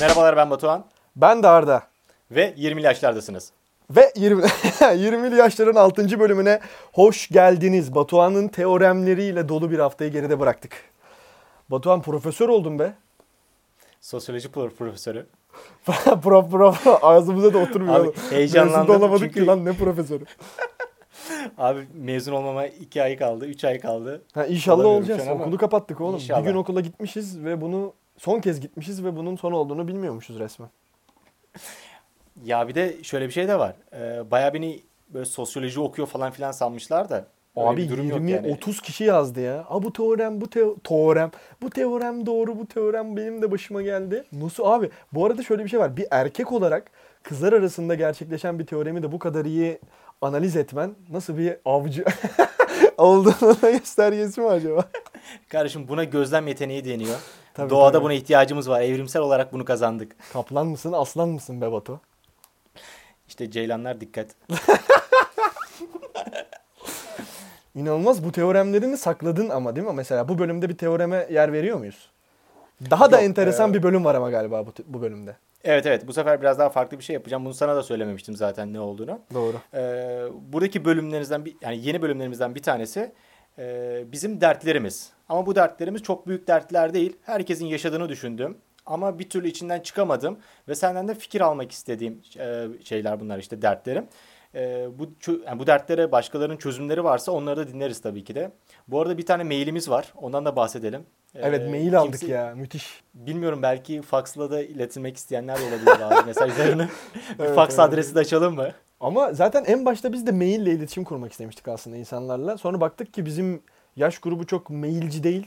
Merhabalar ben Batuhan Ben de Arda. ve 20'li yaşlardasınız. Ve 20, 20'li yaşların 6. bölümüne hoş geldiniz. Batuhan'ın teoremleriyle dolu bir haftayı geride bıraktık. Batuhan profesör oldun be. Sosyoloji pro- profesörü. prof prof ağzımıza da oturmuyor. Abi, heyecanlandım Mezun olamadık çünkü- ki lan ne profesörü. Abi mezun olmama 2 ay kaldı, 3 ay kaldı. Ha, inşallah olacağız. an ama Okulu kapattık oğlum. İnşallah. Bir gün okula gitmişiz ve bunu son kez gitmişiz ve bunun son olduğunu bilmiyormuşuz resmen. Ya bir de şöyle bir şey de var. Ee, bayağı beni böyle sosyoloji okuyor falan filan sanmışlar da. Abi bir durum yok 20 yani. 30 kişi yazdı ya. A bu teorem bu teo teorem. Bu teorem doğru bu teorem benim de başıma geldi. Nasıl abi? Bu arada şöyle bir şey var. Bir erkek olarak kızlar arasında gerçekleşen bir teoremi de bu kadar iyi analiz etmen nasıl bir avcı olduğunu göstergesi mi acaba? Kardeşim buna gözlem yeteneği deniyor. Tabii, Doğada tabii. buna ihtiyacımız var. Evrimsel olarak bunu kazandık. Kaplan mısın, aslan mısın be Batu? İşte ceylanlar dikkat. İnanılmaz bu teoremlerini sakladın ama değil mi? Mesela bu bölümde bir teoreme yer veriyor muyuz? Daha da Yok, enteresan e- bir bölüm var ama galiba bu, bu bölümde. Evet evet bu sefer biraz daha farklı bir şey yapacağım. Bunu sana da söylememiştim zaten ne olduğunu. Doğru. Ee, buradaki bölümlerimizden bir yani yeni bölümlerimizden bir tanesi e, bizim dertlerimiz. Ama bu dertlerimiz çok büyük dertler değil. Herkesin yaşadığını düşündüm. Ama bir türlü içinden çıkamadım ve senden de fikir almak istediğim e, şeyler bunlar işte dertlerim. E, bu yani bu dertlere başkalarının çözümleri varsa onları da dinleriz tabii ki de. Bu arada bir tane mailimiz var. Ondan da bahsedelim. Evet Ee, mail aldık kimse- ya. Müthiş. Bilmiyorum belki faksla da iletilmek isteyenler de olabilir bazı mesajlarını. bir Evet, faks evet. adresi de açalım mı? Ama zaten en başta biz de maille iletişim kurmak istemiştik aslında insanlarla. Sonra baktık ki bizim yaş grubu çok mailci değil.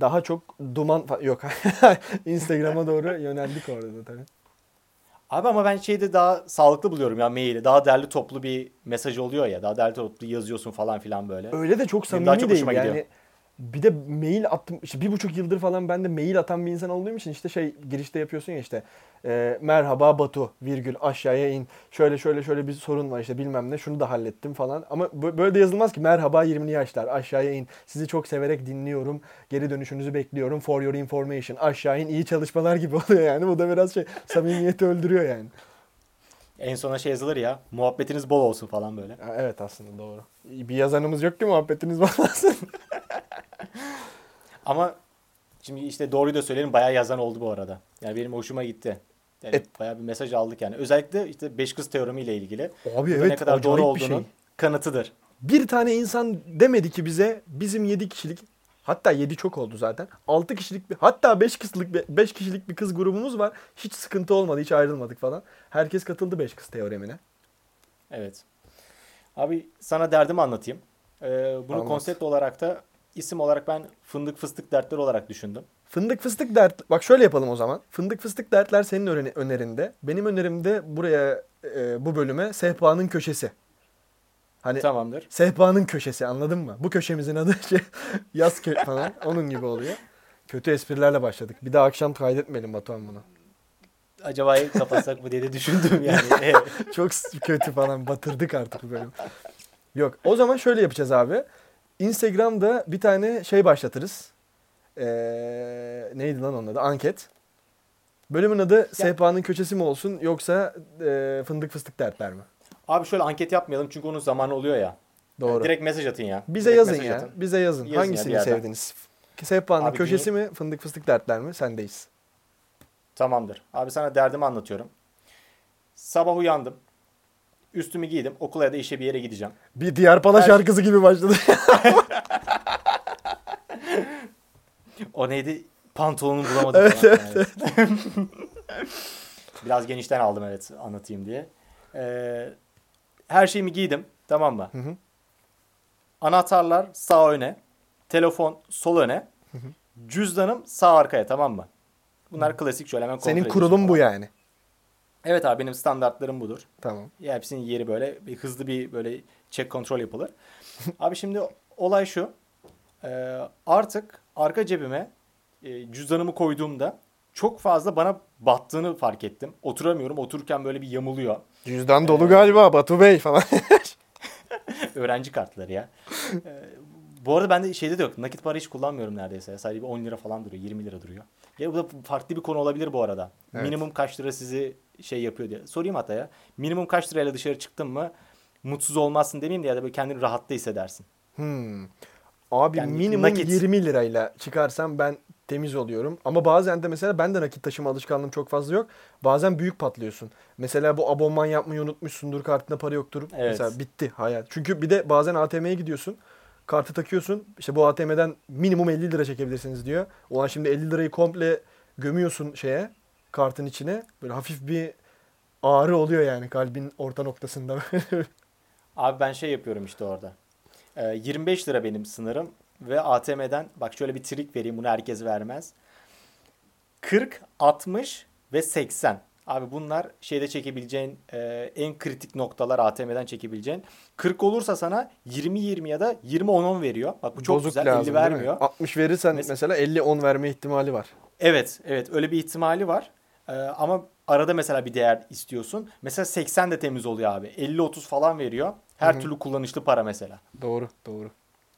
Daha çok duman yok. Instagram'a doğru yöneldik orada da tabii. Abi ama ben şeyde daha sağlıklı buluyorum ya maili. Daha derli toplu bir mesaj oluyor ya. Daha derli toplu yazıyorsun falan filan böyle. Öyle de çok Benim samimi daha çok değil hoşuma yani. gidiyor. Bir de mail attım. işte bir buçuk yıldır falan ben de mail atan bir insan olduğum için işte şey girişte yapıyorsun ya işte e, merhaba Batu virgül aşağıya in. Şöyle şöyle şöyle bir sorun var işte bilmem ne şunu da hallettim falan. Ama bö- böyle de yazılmaz ki merhaba 20'li yaşlar aşağıya in. Sizi çok severek dinliyorum. Geri dönüşünüzü bekliyorum. For your information. Aşağı in iyi çalışmalar gibi oluyor yani. Bu da biraz şey samimiyeti öldürüyor yani. En sona şey yazılır ya. Muhabbetiniz bol olsun falan böyle. Evet aslında doğru. Bir yazanımız yok ki muhabbetiniz bağlansın. Ama şimdi işte doğruyu da söyleyelim bayağı yazan oldu bu arada. Yani benim hoşuma gitti. Yani Et- bayağı bir mesaj aldık yani. Özellikle işte beş kız teoremi ile ilgili. Abi evet ne kadar doğru olduğunun şey. kanıtıdır. Bir tane insan demedi ki bize bizim 7 kişilik hatta 7 çok oldu zaten. 6 kişilik bir hatta 5 kişilik 5 kişilik bir kız grubumuz var. Hiç sıkıntı olmadı, hiç ayrılmadık falan. Herkes katıldı 5 kız teoremine. Evet. Abi sana derdimi anlatayım. Ee, bunu Anlat. konsept olarak da isim olarak ben fındık fıstık dertler olarak düşündüm. Fındık fıstık dert. Bak şöyle yapalım o zaman. Fındık fıstık dertler senin öne- önerinde. Benim önerimde buraya e, bu bölüme sehpanın köşesi. Hani Tamamdır. sehpanın köşesi anladın mı? Bu köşemizin adı şey, yaz kö falan onun gibi oluyor. Kötü esprilerle başladık. Bir daha akşam kaydetmeyelim Batuhan bunu. Acaba kapatsak mı diye de düşündüm yani. Çok kötü falan batırdık artık bu bölümü. Yok o zaman şöyle yapacağız abi. Instagram'da bir tane şey başlatırız. Ee, neydi lan onun adı? Anket. Bölümün adı Sehpanın Köşesi mi olsun yoksa e, Fındık Fıstık Dertler mi? Abi şöyle anket yapmayalım çünkü onun zamanı oluyor ya. Doğru. Yani direkt mesaj atın ya. Bize Direkt yazın ya. atın. Bize yazın. Yazın ya Hangisini yerden. sevdiniz? Sehpanın Abi Köşesi dünya- mi? Fındık Fıstık Dertler mi? Sendeyiz. Tamamdır. Abi sana derdimi anlatıyorum. Sabah uyandım. Üstümü giydim. Okula ya da işe bir yere gideceğim. Bir diğer pala Her- şarkısı gibi başladı. O neydi? Pantolonu bulamadım Evet, falan. Evet. Biraz genişten aldım evet anlatayım diye. Ee, her şeyimi giydim. Tamam mı? Hı hı. Anahtarlar sağ öne. Telefon sol öne. Cüzdanım sağ arkaya tamam mı? Bunlar klasik şöyle hemen kontrol Senin kurulum bu yani. Evet abi benim standartlarım budur. Tamam. Ya hepsinin yeri böyle bir hızlı bir böyle check kontrol yapılır. Abi şimdi olay şu. Ee, artık arka cebime e, cüzdanımı koyduğumda çok fazla bana battığını fark ettim. Oturamıyorum. Otururken böyle bir yamuluyor. Cüzdan dolu galiba Batu Bey falan. Öğrenci kartları ya. Ee, bu arada bende şeyde de yok. Nakit para hiç kullanmıyorum neredeyse. Sadece bir 10 lira falan duruyor. 20 lira duruyor. Ya bu da farklı bir konu olabilir bu arada. Evet. Minimum kaç lira sizi şey yapıyor diye. Sorayım hatta ya. Minimum kaç lirayla dışarı çıktın mı mutsuz olmazsın demeyeyim de ya da böyle kendini rahatta hissedersin. Hmm. Abi Yani minimum nakit. 20 lirayla çıkarsam ben temiz oluyorum. Ama bazen de mesela ben de nakit taşıma alışkanlığım çok fazla yok. Bazen büyük patlıyorsun. Mesela bu abonman yapmayı unutmuşsundur. Kartında para yoktur. Evet. Mesela bitti hayat. Çünkü bir de bazen ATM'ye gidiyorsun. Kartı takıyorsun. İşte bu ATM'den minimum 50 lira çekebilirsiniz diyor. Ulan şimdi 50 lirayı komple gömüyorsun şeye kartın içine. Böyle hafif bir ağrı oluyor yani kalbin orta noktasında. Abi ben şey yapıyorum işte orada. Ee, 25 lira benim sınırım ve ATM'den bak şöyle bir trik vereyim bunu herkes vermez. 40, 60 ve 80. Abi bunlar şeyde çekebileceğin e, en kritik noktalar ATM'den çekebileceğin. 40 olursa sana 20-20 ya da 20-10-10 veriyor. Bak bu çok Bozuk güzel. lazım, 50 değil mi? vermiyor. 60 verirsen Mes- mesela 50-10 verme ihtimali var. Evet, evet öyle bir ihtimali var. Ee, ama arada mesela bir değer istiyorsun. Mesela 80 de temiz oluyor abi. 50-30 falan veriyor. Her Hı hı. türlü kullanışlı para mesela. Doğru, doğru.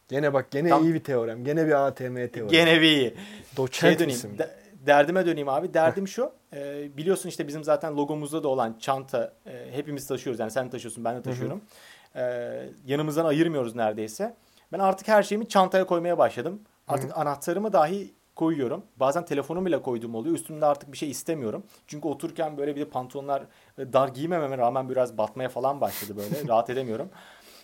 Gene bak gene Tam- iyi bir teorem. Gene bir ATM teoremi. Gene bir iyi. Doçent döneyim. misin? de- derdime döneyim abi. Derdim şu. e, biliyorsun işte bizim zaten logomuzda da olan çanta e, hepimiz taşıyoruz. Yani sen taşıyorsun ben de taşıyorum. E, yanımızdan ayırmıyoruz neredeyse. Ben artık her şeyimi çantaya koymaya başladım. Artık anahtarımı dahi koyuyorum. Bazen telefonumu bile koyduğum oluyor. Üstümde artık bir şey istemiyorum. Çünkü otururken böyle bir de pantolonlar e, dar giymememe rağmen biraz batmaya falan başladı böyle. Rahat edemiyorum.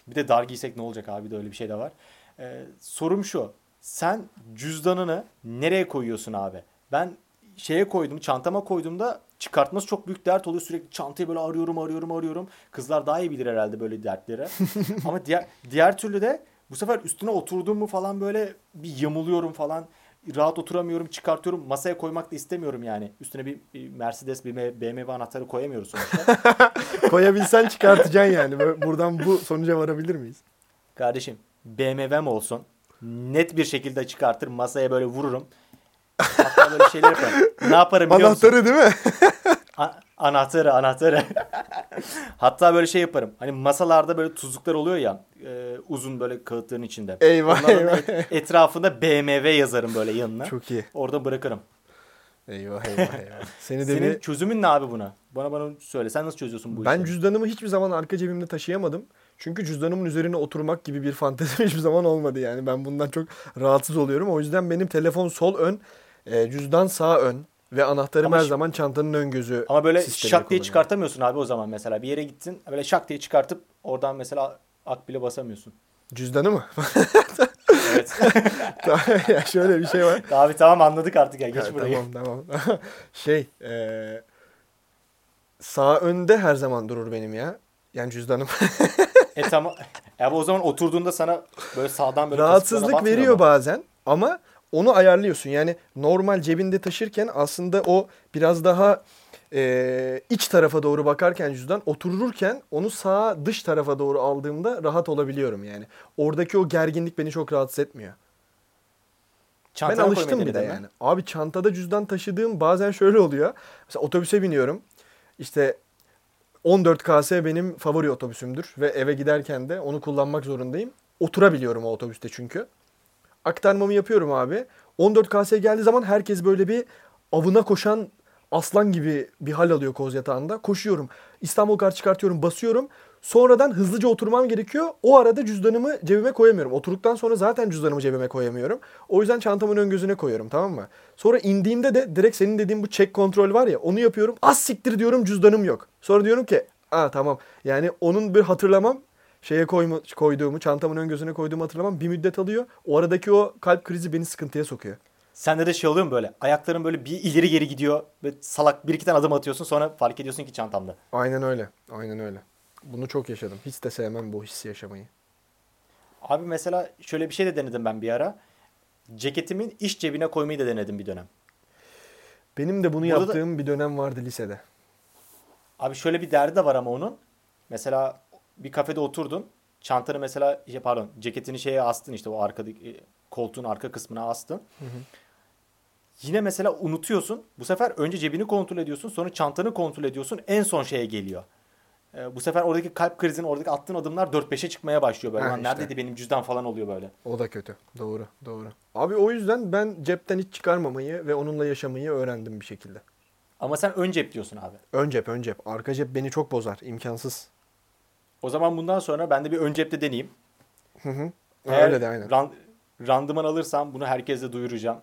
Bir de dar giysek ne olacak abi de öyle bir şey de var. Ee, sorum şu. Sen cüzdanını nereye koyuyorsun abi? Ben şeye koydum, çantama koyduğumda çıkartması çok büyük dert oluyor. Sürekli çantayı böyle arıyorum, arıyorum, arıyorum. Kızlar daha iyi bilir herhalde böyle dertleri. Ama diğer diğer türlü de bu sefer üstüne oturduğum mu falan böyle bir yamuluyorum falan. Rahat oturamıyorum, çıkartıyorum. Masaya koymak da istemiyorum yani. Üstüne bir, bir Mercedes, bir BMW anahtarı koyamıyoruz sonuçta. Koyabilsen çıkartacaksın yani. Böyle Buradan bu sonuca varabilir miyiz? Kardeşim BMW'm olsun. Net bir şekilde çıkartır masaya böyle vururum. Hatta böyle şeyler yaparım. Ne yaparım biliyor musun? Anahtarı değil mi? A- anahtarı anahtarı. Hatta böyle şey yaparım. Hani masalarda böyle tuzluklar oluyor ya e, uzun böyle kağıtların içinde. Eyvah, Onların eyvah. et- etrafında BMW yazarım böyle yanına. Çok iyi. Orada bırakırım. Eyvah eyvah eyvah. Seni de Senin bir... çözümün ne abi buna? Bana bana söyle. Sen nasıl çözüyorsun bu Ben işi? cüzdanımı hiçbir zaman arka cebimde taşıyamadım. Çünkü cüzdanımın üzerine oturmak gibi bir fantezim hiçbir zaman olmadı yani. Ben bundan çok rahatsız oluyorum. O yüzden benim telefon sol ön, e, cüzdan sağ ön ve anahtarım Ama her zaman çantanın ön gözü Ama böyle şak diye çıkartamıyorsun abi o zaman mesela. Bir yere gittin böyle şak diye çıkartıp oradan mesela ak bile basamıyorsun. Cüzdanı mı? Evet. ya şöyle bir şey var. abi tamam anladık artık ya. Geç Ha, burayı. Tamam tamam. şey e, sağ önde her zaman durur benim ya. Yani cüzdanım. E tamam. Ya bu o zaman oturduğunda sana böyle sağdan böyle Rahatsızlık veriyor mu? bazen ama onu ayarlıyorsun. Yani normal cebinde taşırken aslında o biraz daha e, iç tarafa doğru bakarken cüzdan otururken onu sağ dış tarafa doğru aldığımda rahat olabiliyorum yani. Oradaki o gerginlik beni çok rahatsız etmiyor. Çantana ben alıştım bir de yani. Abi çantada cüzdan taşıdığım bazen şöyle oluyor. Mesela otobüse biniyorum. İşte 14 KS benim favori otobüsümdür ve eve giderken de onu kullanmak zorundayım. Oturabiliyorum o otobüste çünkü. Aktarmamı yapıyorum abi. 14 KS geldiği zaman herkes böyle bir avına koşan aslan gibi bir hal alıyor koz yatağında. Koşuyorum. İstanbul kart çıkartıyorum, basıyorum. Sonradan hızlıca oturmam gerekiyor. O arada cüzdanımı cebime koyamıyorum. Oturduktan sonra zaten cüzdanımı cebime koyamıyorum. O yüzden çantamın ön gözüne koyuyorum tamam mı? Sonra indiğimde de direkt senin dediğin bu check kontrol var ya onu yapıyorum. Az siktir diyorum cüzdanım yok. Sonra diyorum ki aa tamam yani onun bir hatırlamam şeye koyma, koyduğumu çantamın ön gözüne koyduğumu hatırlamam bir müddet alıyor. O aradaki o kalp krizi beni sıkıntıya sokuyor. Sende de şey oluyor mu böyle? Ayakların böyle bir ileri geri gidiyor. Ve salak bir iki tane adım atıyorsun sonra fark ediyorsun ki çantamda. Aynen öyle. Aynen öyle. Bunu çok yaşadım. Hiç de sevmem bu hissi yaşamayı. Abi mesela şöyle bir şey de denedim ben bir ara. Ceketimin iç cebine koymayı da denedim bir dönem. Benim de bunu Burada da- yaptığım bir dönem vardı lisede. Abi şöyle bir derdi de var ama onun. Mesela bir kafede oturdun. Çantanı mesela şey pardon ceketini şeye astın işte o arkadaki e, koltuğun arka kısmına astın. Yine mesela unutuyorsun. Bu sefer önce cebini kontrol ediyorsun. Sonra çantanı kontrol ediyorsun. En son şeye geliyor. Ee, bu sefer oradaki kalp krizinin oradaki attığın adımlar 4-5'e çıkmaya başlıyor böyle. Ha, işte. neredeydi benim cüzdan falan oluyor böyle. O da kötü. Doğru, doğru. Abi o yüzden ben cepten hiç çıkarmamayı ve onunla yaşamayı öğrendim bir şekilde. Ama sen ön cep diyorsun abi. Ön cep, ön cep. Arka cep beni çok bozar. imkansız. O zaman bundan sonra ben de bir ön cepte deneyeyim. Hı hı. Eğer Öyle de aynen. ran- randıman alırsam bunu herkese duyuracağım.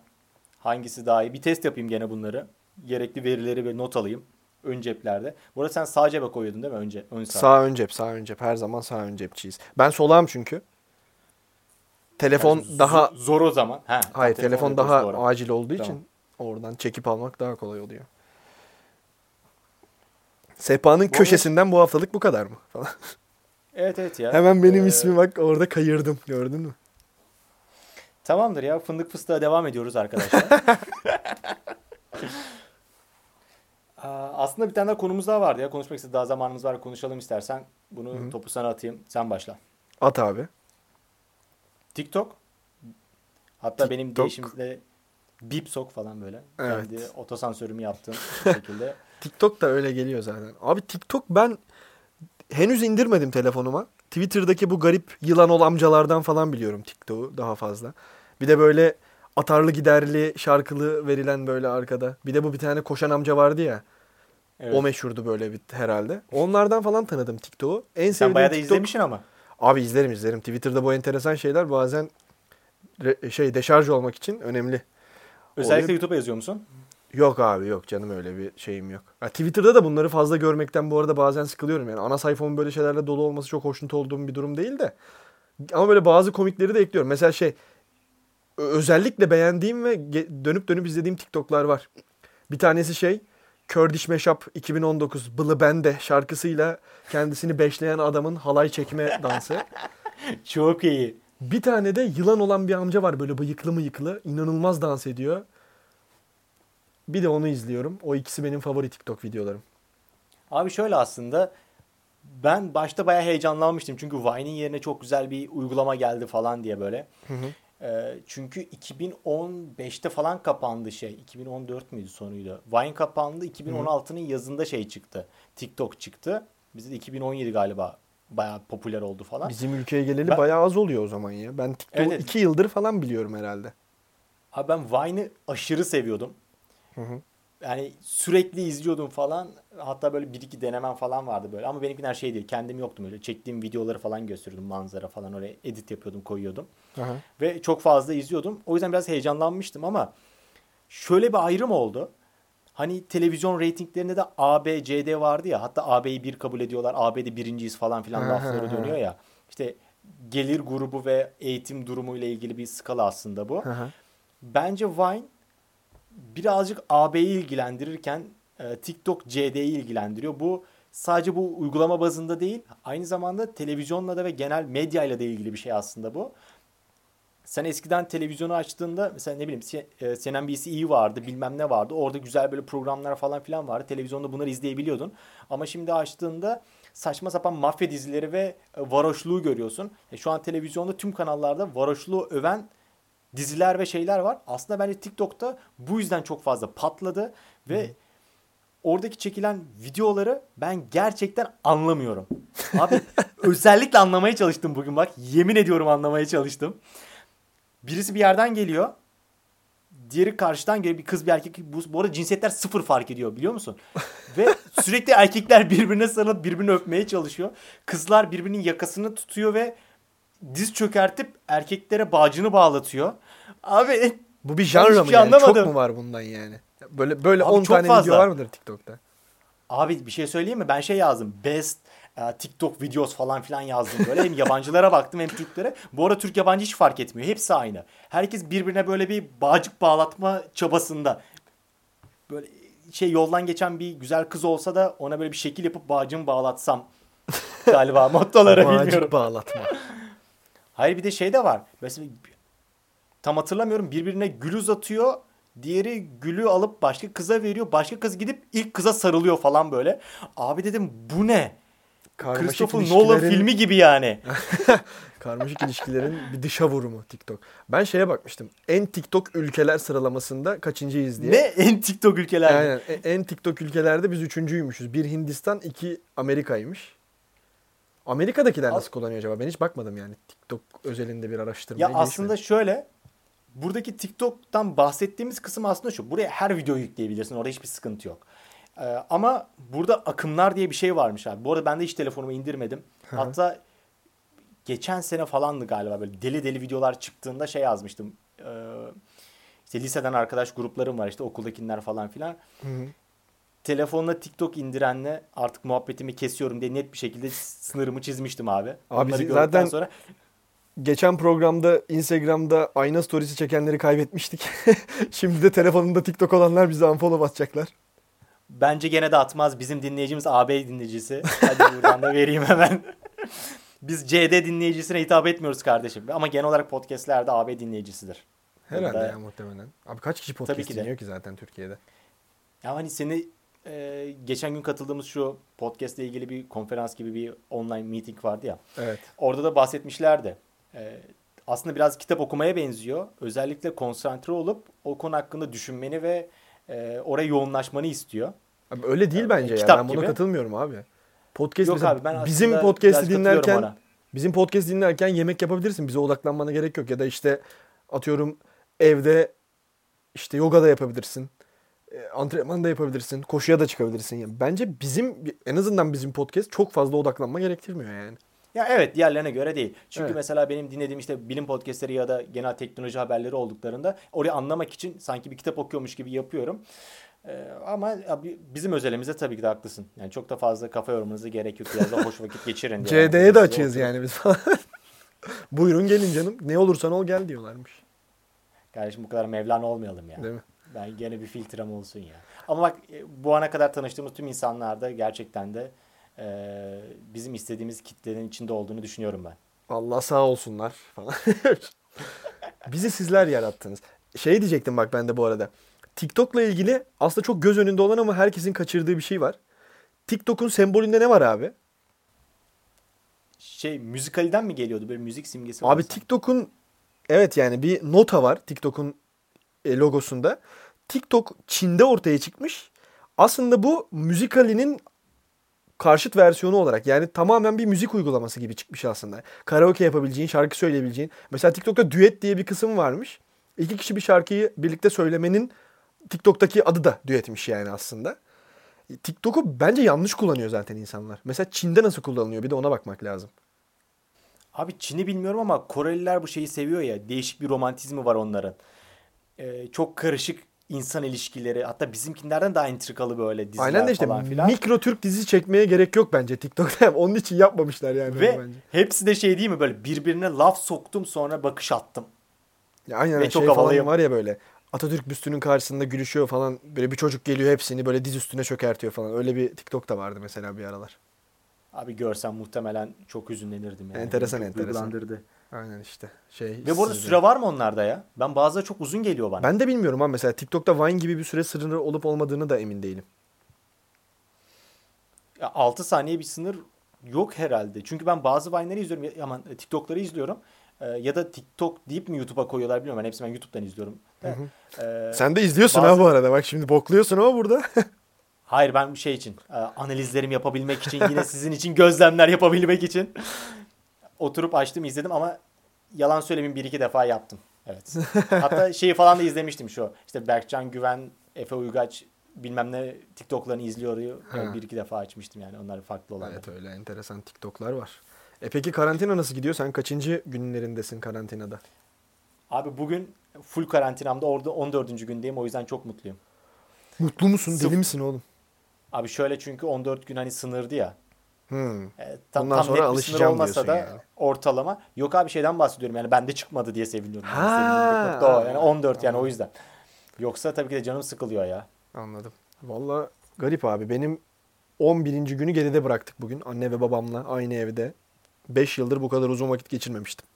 Hangisi daha iyi? Bir test yapayım gene bunları. Gerekli verileri ve not alayım. Ön ceplerde. Bu arada sen sağ cebe koyuyordun değil mi? Önce, ön sağ. Sağ ön cep, sağ ön cep. Her zaman sağ ön cepçiyiz. Ben solağım çünkü. Telefon Yani daha zor o zaman. Ha, hayır telefon daha doğru. acil olduğu Tamam. için oradan çekip almak daha kolay oluyor. Sehpanın arada- köşesinden bu haftalık bu kadar mı? Falan. Evet evet ya. Hemen benim Ee, ismi bak orada kayırdım. Gördün mü? Tamamdır ya. Fındık fıstığa devam ediyoruz arkadaşlar. Aslında bir tane daha konumuz daha vardı ya. Konuşmak istedim. Daha zamanımız var. Konuşalım istersen. Bunu topu sana atayım. Sen başla. At abi. TikTok. Hatta benim TikTok. değişimde bip sok falan böyle. Evet. Kendi otosansörümü yaptığım şekilde. TikTok da öyle geliyor zaten. Abi TikTok ben henüz indirmedim telefonuma. Twitter'daki bu garip yılan ol amcalardan falan biliyorum TikTok'u daha fazla. Bir de böyle atarlı giderli şarkılı verilen böyle arkada. Bir de bu bir tane koşan amca vardı ya. Evet. O meşhurdu böyle bir herhalde. Onlardan falan tanıdım TikTok'u. En Sen bayağı da TikTok- izlemişsin ama. Abi izlerim izlerim. Twitter'da bu enteresan şeyler bazen re- şey deşarj olmak için önemli. Özellikle Oluyor. YouTube'a yazıyor musun? Yok abi yok canım öyle bir şeyim yok. Ha, Twitter'da da bunları fazla görmekten bu arada bazen sıkılıyorum. Yani ana sayfamın böyle şeylerle dolu olması çok hoşnut olduğum bir durum değil de. Ama böyle bazı komikleri de ekliyorum. Mesela şey özellikle beğendiğim ve dönüp dönüp izlediğim TikTok'lar var. Bir tanesi şey Kurdish Mashup 2019 Bılı Bende şarkısıyla kendisini beşleyen adamın halay çekme dansı. Çok iyi. Bir tane de yılan olan bir amca var böyle bıyıklı mıyıklı. inanılmaz dans ediyor. Bir de onu izliyorum. O ikisi benim favori TikTok videolarım. Abi şöyle aslında ben başta bayağı heyecanlanmıştım. Çünkü Vine'in yerine çok güzel bir uygulama geldi falan diye böyle. Ee, çünkü 2015'te falan kapandı şey. 2014 müydü sonuydu? Vine kapandı. 2016'nın yazında şey çıktı. TikTok çıktı. Bizde de 2017 galiba bayağı popüler oldu falan. Bizim ülkeye geleli Ben- bayağı az oluyor o zaman ya. Ben TikTok'u Evet, evet. iki yıldır falan biliyorum herhalde. Abi ben Vine'ı aşırı seviyordum. Hı hı. Yani sürekli izliyordum falan. Hatta böyle bir iki denemem falan vardı böyle. Ama benimkiler şey değil. Kendim yoktum öyle. Çektiğim videoları falan gösteriyordum. Manzara falan oraya edit yapıyordum koyuyordum. Aha. Ve çok fazla izliyordum. O yüzden biraz heyecanlanmıştım ama şöyle bir ayrım oldu. Hani televizyon reytinglerinde de A, B, C, D vardı ya. Hatta AB'yi bir kabul ediyorlar. AB'de birinciyiz falan filan Hı hı lafları hı. dönüyor ya. İşte gelir grubu ve eğitim durumu ile ilgili bir skala aslında bu. Hı hı. Bence Vine birazcık AB'yi ilgilendirirken e, TikTok CD'yi ilgilendiriyor. Bu sadece bu uygulama bazında değil, aynı zamanda televizyonla da ve genel medyayla da ilgili bir şey aslında bu. Sen eskiden televizyonu açtığında mesela ne bileyim C- e, vardı bilmem ne vardı. Orada güzel böyle programlar falan filan vardı. Televizyonda bunları izleyebiliyordun. Ama şimdi açtığında saçma sapan mafya dizileri ve e, varoşluğu görüyorsun. E, şu an televizyonda tüm kanallarda varoşluğu öven diziler ve şeyler var. Aslında bence TikTok'ta bu yüzden çok fazla patladı ve oradaki çekilen videoları ben gerçekten anlamıyorum. Abi özellikle anlamaya çalıştım bugün bak. Yemin ediyorum anlamaya çalıştım. Birisi bir yerden geliyor. Diğeri karşıdan geliyor. Bir kız bir erkek. Bu, bu arada cinsiyetler sıfır fark ediyor biliyor musun? Ve sürekli erkekler birbirine sarılıp birbirini öpmeye çalışıyor. Kızlar birbirinin yakasını tutuyor ve diz çökertip erkeklere bağcını bağlatıyor. Abi Bu bir janra mı yani? Çok mu var bundan yani? Böyle böyle Abi 10 çok tane fazla. video var mıdır TikTok'ta? Abi bir şey söyleyeyim mi? Ben şey yazdım. Best e, TikTok videos falan filan yazdım böyle. Hem yabancılara baktım hem Türklere. Bu arada Türk yabancı hiç fark etmiyor. Hepsi aynı. Herkes birbirine böyle bir bağcık bağlatma çabasında. Böyle şey yoldan geçen bir güzel kız olsa da ona böyle bir şekil yapıp bağcımı bağlatsam galiba mottoları Bağcık bilmiyorum. bağlatma. Hayır bir de şey de var. Mesela tam hatırlamıyorum birbirine gül uzatıyor. Diğeri gülü alıp başka kıza veriyor. Başka kız gidip ilk kıza sarılıyor falan böyle. Abi dedim bu ne? karmaşık Christopher ilişkilerin, Nolan filmi gibi yani. karmaşık ilişkilerin bir dışa vurumu TikTok. Ben şeye bakmıştım. En TikTok ülkeler sıralamasında kaçıncıyız diye. Ne en TikTok ülkelerde. Aynen. E- En TikTok ülkelerde biz üçüncüymüşüz. Bir Hindistan, iki Amerika'ymış. Amerika'dakiler nasıl kullanıyor acaba? Ben hiç bakmadım yani. TikTok özelinde bir araştırmaya Ya aslında şöyle buradaki TikTok'tan bahsettiğimiz kısım aslında şu. Buraya her videoyu yükleyebilirsin. Orada hiçbir sıkıntı yok. Ee, ama burada akımlar diye bir şey varmış abi. Bu arada ben de hiç telefonumu indirmedim. Hatta geçen sene falandı galiba böyle deli deli videolar çıktığında şey yazmıştım. Ee, işte liseden arkadaş gruplarım var işte okuldakiler falan filan. Hı hı. Telefonla TikTok indirenle artık muhabbetimi kesiyorum diye net bir şekilde sınırımı çizmiştim abi. Abi Onları zaten- sonra Geçen programda Instagram'da ayna storiesi çekenleri kaybetmiştik. Şimdi de telefonunda TikTok olanlar bize unfollow atacaklar. Bence gene de atmaz. Bizim dinleyicimiz AB dinleyicisi. Hadi buradan da vereyim hemen. Biz CD dinleyicisine hitap etmiyoruz kardeşim. Ama genel olarak podcastlerde AB dinleyicisidir. Herhalde Burada- ya muhtemelen. Abi kaç kişi podcast Tabii ki de. dinliyor ki zaten Türkiye'de? Ya hani seni e, geçen gün katıldığımız şu podcastle ilgili bir konferans gibi bir online meeting vardı ya. Evet. Orada da bahsetmişlerdi. E, aslında biraz kitap okumaya benziyor. Özellikle konsantre olup o konu hakkında düşünmeni ve e, oraya yoğunlaşmanı istiyor. Abi öyle değil bence ya. kitap Ben buna gibi. katılmıyorum abi. Podcast Yok mesela abi ben bizim podcast'i dinlerken bizim podcast dinlerken yemek yapabilirsin. Bize odaklanmana gerek yok ya da işte atıyorum evde işte yoga da yapabilirsin. E, Antrenman da yapabilirsin. Koşuya da çıkabilirsin. Yani bence bizim en azından bizim podcast çok fazla odaklanma gerektirmiyor yani. Ya evet diğerlerine göre değil. Çünkü Evet. mesela benim dinlediğim işte bilim podcastleri ya da genel teknoloji haberleri olduklarında orayı anlamak için sanki bir kitap okuyormuş gibi yapıyorum. Ee, ama bizim özelimizde tabii ki de haklısın. Yani çok da fazla kafa yormanıza gerek yok. Biraz da hoş vakit geçirin. CD'ye de açığız yani biz falan. Buyurun gelin canım. Ne olursan ol gel diyorlarmış. Kardeşim bu kadar Mevlana olmayalım ya. Değil mi? Ben gene bir filtrem olsun ya. Ama bak e, bu ana kadar tanıştığımız tüm insanlar da gerçekten de e, bizim istediğimiz kitlenin içinde olduğunu düşünüyorum ben. Allah sağ olsunlar falan. Bizi sizler yarattınız. Şey diyecektim bak ben de bu arada. TikTok'la ilgili aslında çok göz önünde olan ama herkesin kaçırdığı bir şey var. TikTok'un sembolünde ne var abi? Şey müzikaliden mi geliyordu böyle müzik simgesi Abi. TikTok'un evet yani bir nota var TikTok'un logosunda. TikTok Çin'de ortaya çıkmış. Aslında bu müzikalinin karşıt versiyonu olarak yani tamamen bir müzik uygulaması gibi çıkmış aslında. Karaoke yapabileceğin, şarkı söyleyebileceğin. Mesela TikTok'ta düet diye bir kısım varmış. İki kişi bir şarkıyı birlikte söylemenin TikTok'taki adı da düetmiş yani aslında. E, TikTok'u bence yanlış kullanıyor zaten insanlar. Mesela Çin'de nasıl kullanılıyor bir de ona bakmak lazım. Abi Çin'i bilmiyorum ama Koreliler bu şeyi seviyor ya. Değişik bir romantizmi var onların. Ee, çok karışık insan ilişkileri. Hatta bizimkilerden daha entrikalı böyle diziler Aynen de işte falan filan. mikro Türk dizisi çekmeye gerek yok bence TikTok'ta. Onun için yapmamışlar yani Ve bence. hepsi de şey değil mi böyle birbirine laf soktum sonra bakış attım. Ya aynen ve şey çok falan var ya böyle. Atatürk büstünün karşısında gülüşüyor falan. Böyle bir çocuk geliyor hepsini böyle diz üstüne çökertiyor falan. Öyle bir TikTok da vardı mesela bir aralar. Abi görsem muhtemelen çok hüzünlenirdim yani. Enteresan, Çok enteresan. Aynen işte. Şey, Ve bu arada sırrı. süre var mı onlarda ya? Ben bazıları çok uzun geliyor bana. Ben de bilmiyorum ama mesela TikTok'ta Vine gibi bir süre sınırı olup olmadığını da emin değilim. Ya 6 saniye bir sınır yok herhalde. Çünkü ben bazı Vine'leri izliyorum. Aman e, TikTok'ları izliyorum. Ee, ya da TikTok deyip mi YouTube'a koyuyorlar bilmiyorum. Ben hepsini ben YouTube'dan izliyorum. Ee, Sen de izliyorsun bazı- ha bu arada. Bak şimdi bokluyorsun ama burada. Hayır ben şey için e, analizlerimi yapabilmek için yine sizin için gözlemler yapabilmek için oturup açtım izledim ama yalan söylemeyeyim bir iki defa yaptım. Evet. Hatta şeyi falan da izlemiştim şu. İşte Berkcan Güven, Efe Uygaç bilmem ne TikTok'larını izliyor. Ha. Bir iki defa açmıştım yani. Onlar farklı olanlar. evet öyle enteresan TikTok'lar var. E peki karantina nasıl gidiyor? Sen kaçıncı günlerindesin karantinada? Abi bugün full karantinamda orada 14. gündeyim o yüzden çok mutluyum. Mutlu musun? Sıf- Deli misin oğlum? Abi şöyle çünkü 14 gün hani sınırdı ya. Hmm. E, tam, Bundan tam sonra net bir sınır olmasa da yani. ortalama. Yok abi şeyden bahsediyorum yani bende çıkmadı diye seviniyorum. Ha. Nokta o. Yani 14 yani o yüzden. Yoksa tabii ki de canım sıkılıyor ya. Anladım. Valla garip abi. Benim 11. günü geride bıraktık bugün. Anne ve babamla aynı evde. 5 yıldır bu kadar uzun vakit geçirmemiştim.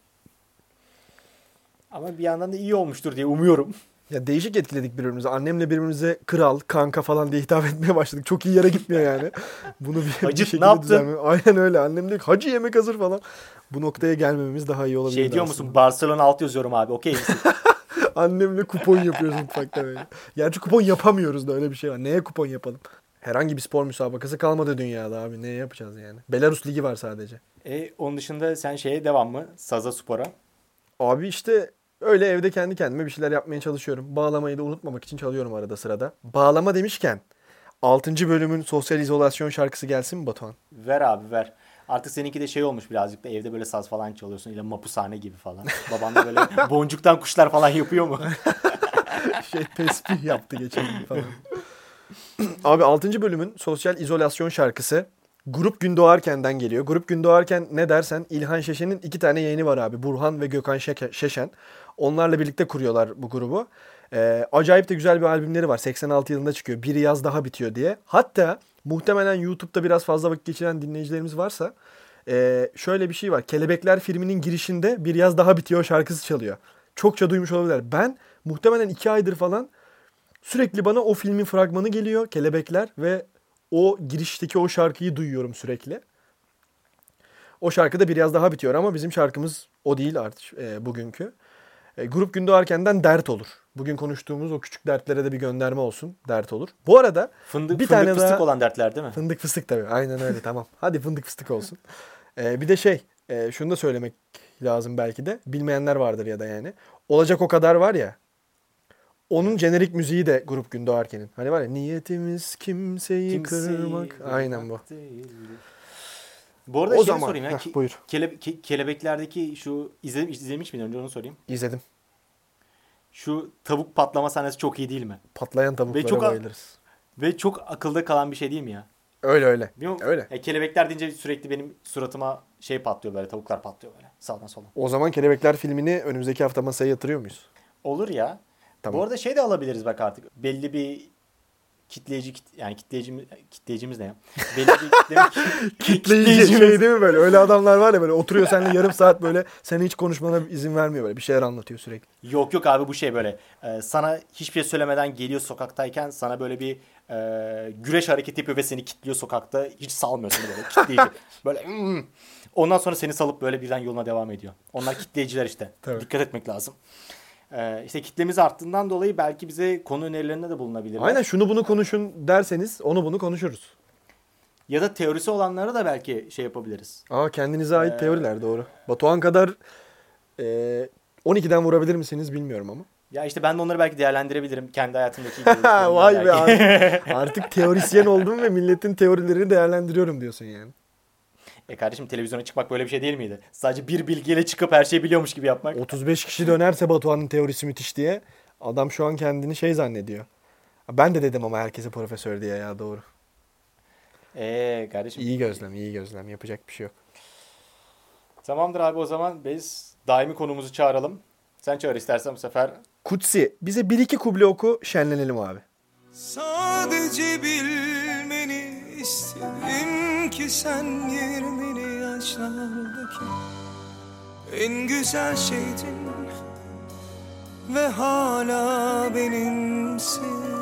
Ama bir yandan da iyi olmuştur diye umuyorum. Ya değişik etkiledik birbirimizi. Annemle birbirimize kral, kanka falan diye hitap etmeye başladık. Çok iyi yere gitmiyor yani. Bunu bir, bir Hacı, şekilde ne yaptın? düzenleme- Aynen öyle. Annem diyor ki hacı yemek hazır falan. Bu noktaya gelmememiz daha iyi olabilir. Şey diyor musun Barcelona alt yazıyorum abi okey misin? Annemle kupon yapıyoruz mutfakta böyle. Gerçi kupon yapamıyoruz da öyle bir şey var. Neye kupon yapalım? Herhangi bir spor müsabakası kalmadı dünyada abi. Neye yapacağız yani? Belarus Ligi var sadece. e, onun dışında sen şeye devam mı? Saza spora. Abi işte öyle evde kendi kendime bir şeyler yapmaya çalışıyorum. Bağlamayı da unutmamak için çalıyorum arada sırada. Bağlama demişken 6. bölümün sosyal izolasyon şarkısı gelsin mi Batuhan? Ver abi ver. Artık seninki de şey olmuş birazcık da evde böyle saz falan çalıyorsun. ile mapushane gibi falan. Baban da böyle boncuktan kuşlar falan yapıyor mu? şey tesbih yaptı geçen gün falan. Abi 6. bölümün sosyal izolasyon şarkısı Grup Gün Doğarken'den geliyor. Grup Gün Doğarken ne dersen İlhan Şeşen'in iki tane yayını var abi. Burhan ve Gökhan Şeşen. Onlarla birlikte kuruyorlar bu grubu. Ee, acayip de güzel bir albümleri var. 86 yılında çıkıyor. Bir yaz daha bitiyor diye. Hatta muhtemelen YouTube'da biraz fazla vakit geçiren dinleyicilerimiz varsa ee, şöyle bir şey var. Kelebekler filminin girişinde bir yaz daha bitiyor şarkısı çalıyor. Çokça duymuş olabilirler. Ben muhtemelen iki aydır falan sürekli bana o filmin fragmanı geliyor. Kelebekler ve o girişteki o şarkıyı duyuyorum sürekli. O şarkı da bir yaz daha bitiyor ama bizim şarkımız o değil artık e, bugünkü. E, Grup Gün Doğarken'den dert olur. Bugün konuştuğumuz o küçük dertlere de bir gönderme olsun. Dert olur. Bu arada Fındık, Bir fındık tane fıstık daha- olan dertler değil mi? Fındık fıstık tabii. Aynen öyle tamam. Hadi fındık fıstık olsun. Ee, bir de şey e, şunu da söylemek lazım belki de. Bilmeyenler vardır ya da yani. Olacak o kadar var ya. Onun jenerik müziği de Grup Gün Doğarken'in. Hani var ya niyetimiz kimseyi, Kimseyi kırmak. Aynen bu. kırmak değil. Bu arada O şey zaman- sorayım ya. Heh, buyur. kele- ke- kelebeklerdeki şu izle, izlemiş miydin önce onu sorayım. İzledim. Şu tavuk patlama sahnesi çok iyi değil mi? Patlayan tavuklara Ve çok- bayılırız. Ve çok akılda kalan bir şey değil mi ya? Öyle öyle. Biliyor musun? Öyle. Ya kelebekler deyince sürekli benim suratıma şey patlıyor böyle tavuklar patlıyor böyle sağdan sola. O zaman Kelebekler filmini önümüzdeki hafta masaya yatırıyor muyuz? Olur ya. Tamam. Bu arada şey de alabiliriz bak artık. Belli bir kitleyici kit, yani kitleyicimiz kitleyicimiz ne ya? Belli bir kitle, Kitleyici şey değil mi böyle? Öyle adamlar var ya böyle oturuyor seninle yarım saat böyle senin hiç konuşmana izin vermiyor böyle. Bir şeyler anlatıyor sürekli. Yok yok abi bu şey böyle e, sana hiçbir şey söylemeden geliyor sokaktayken sana böyle bir e, güreş hareketi yapıyor ve seni kilitliyor sokakta hiç salmıyor seni böyle kitleyici. böyle "Hmm." ondan sonra seni salıp böyle birden yoluna devam ediyor. Onlar kitleyiciler işte. Tabii. Dikkat etmek lazım. E, işte kitlemiz arttığından dolayı belki bize konu önerilerinde de bulunabilirler. Aynen şunu bunu konuşun derseniz onu bunu konuşuruz. Ya da teorisi olanlara da belki şey yapabiliriz. Aa kendinize ait Ee, teoriler doğru. Batuhan kadar e, 12'den vurabilir misiniz bilmiyorum ama. Ya işte ben de onları belki değerlendirebilirim kendi hayatımdaki Vay be artık teorisyen oldum ve milletin teorilerini değerlendiriyorum diyorsun yani. E kardeşim televizyona çıkmak böyle bir şey değil miydi? Sadece bir bilgiyle çıkıp her şeyi biliyormuş gibi yapmak. 35 kişi dönerse Batuhan'ın teorisi müthiş diye adam şu an kendini şey zannediyor. Ben de dedim ama herkese profesör diye ya doğru. Eee kardeşim. İyi gözlem, iyi gözlem. Yapacak bir şey yok. Tamamdır abi o zaman biz daimi konumuzu çağıralım. Sen çağır istersen bu sefer. Kutsi bize bir iki kuble oku şenlenelim abi. Sadece bilmeni istedim ki sen 20'li yaşlardaki en güzel şeydin ve hala benimsin.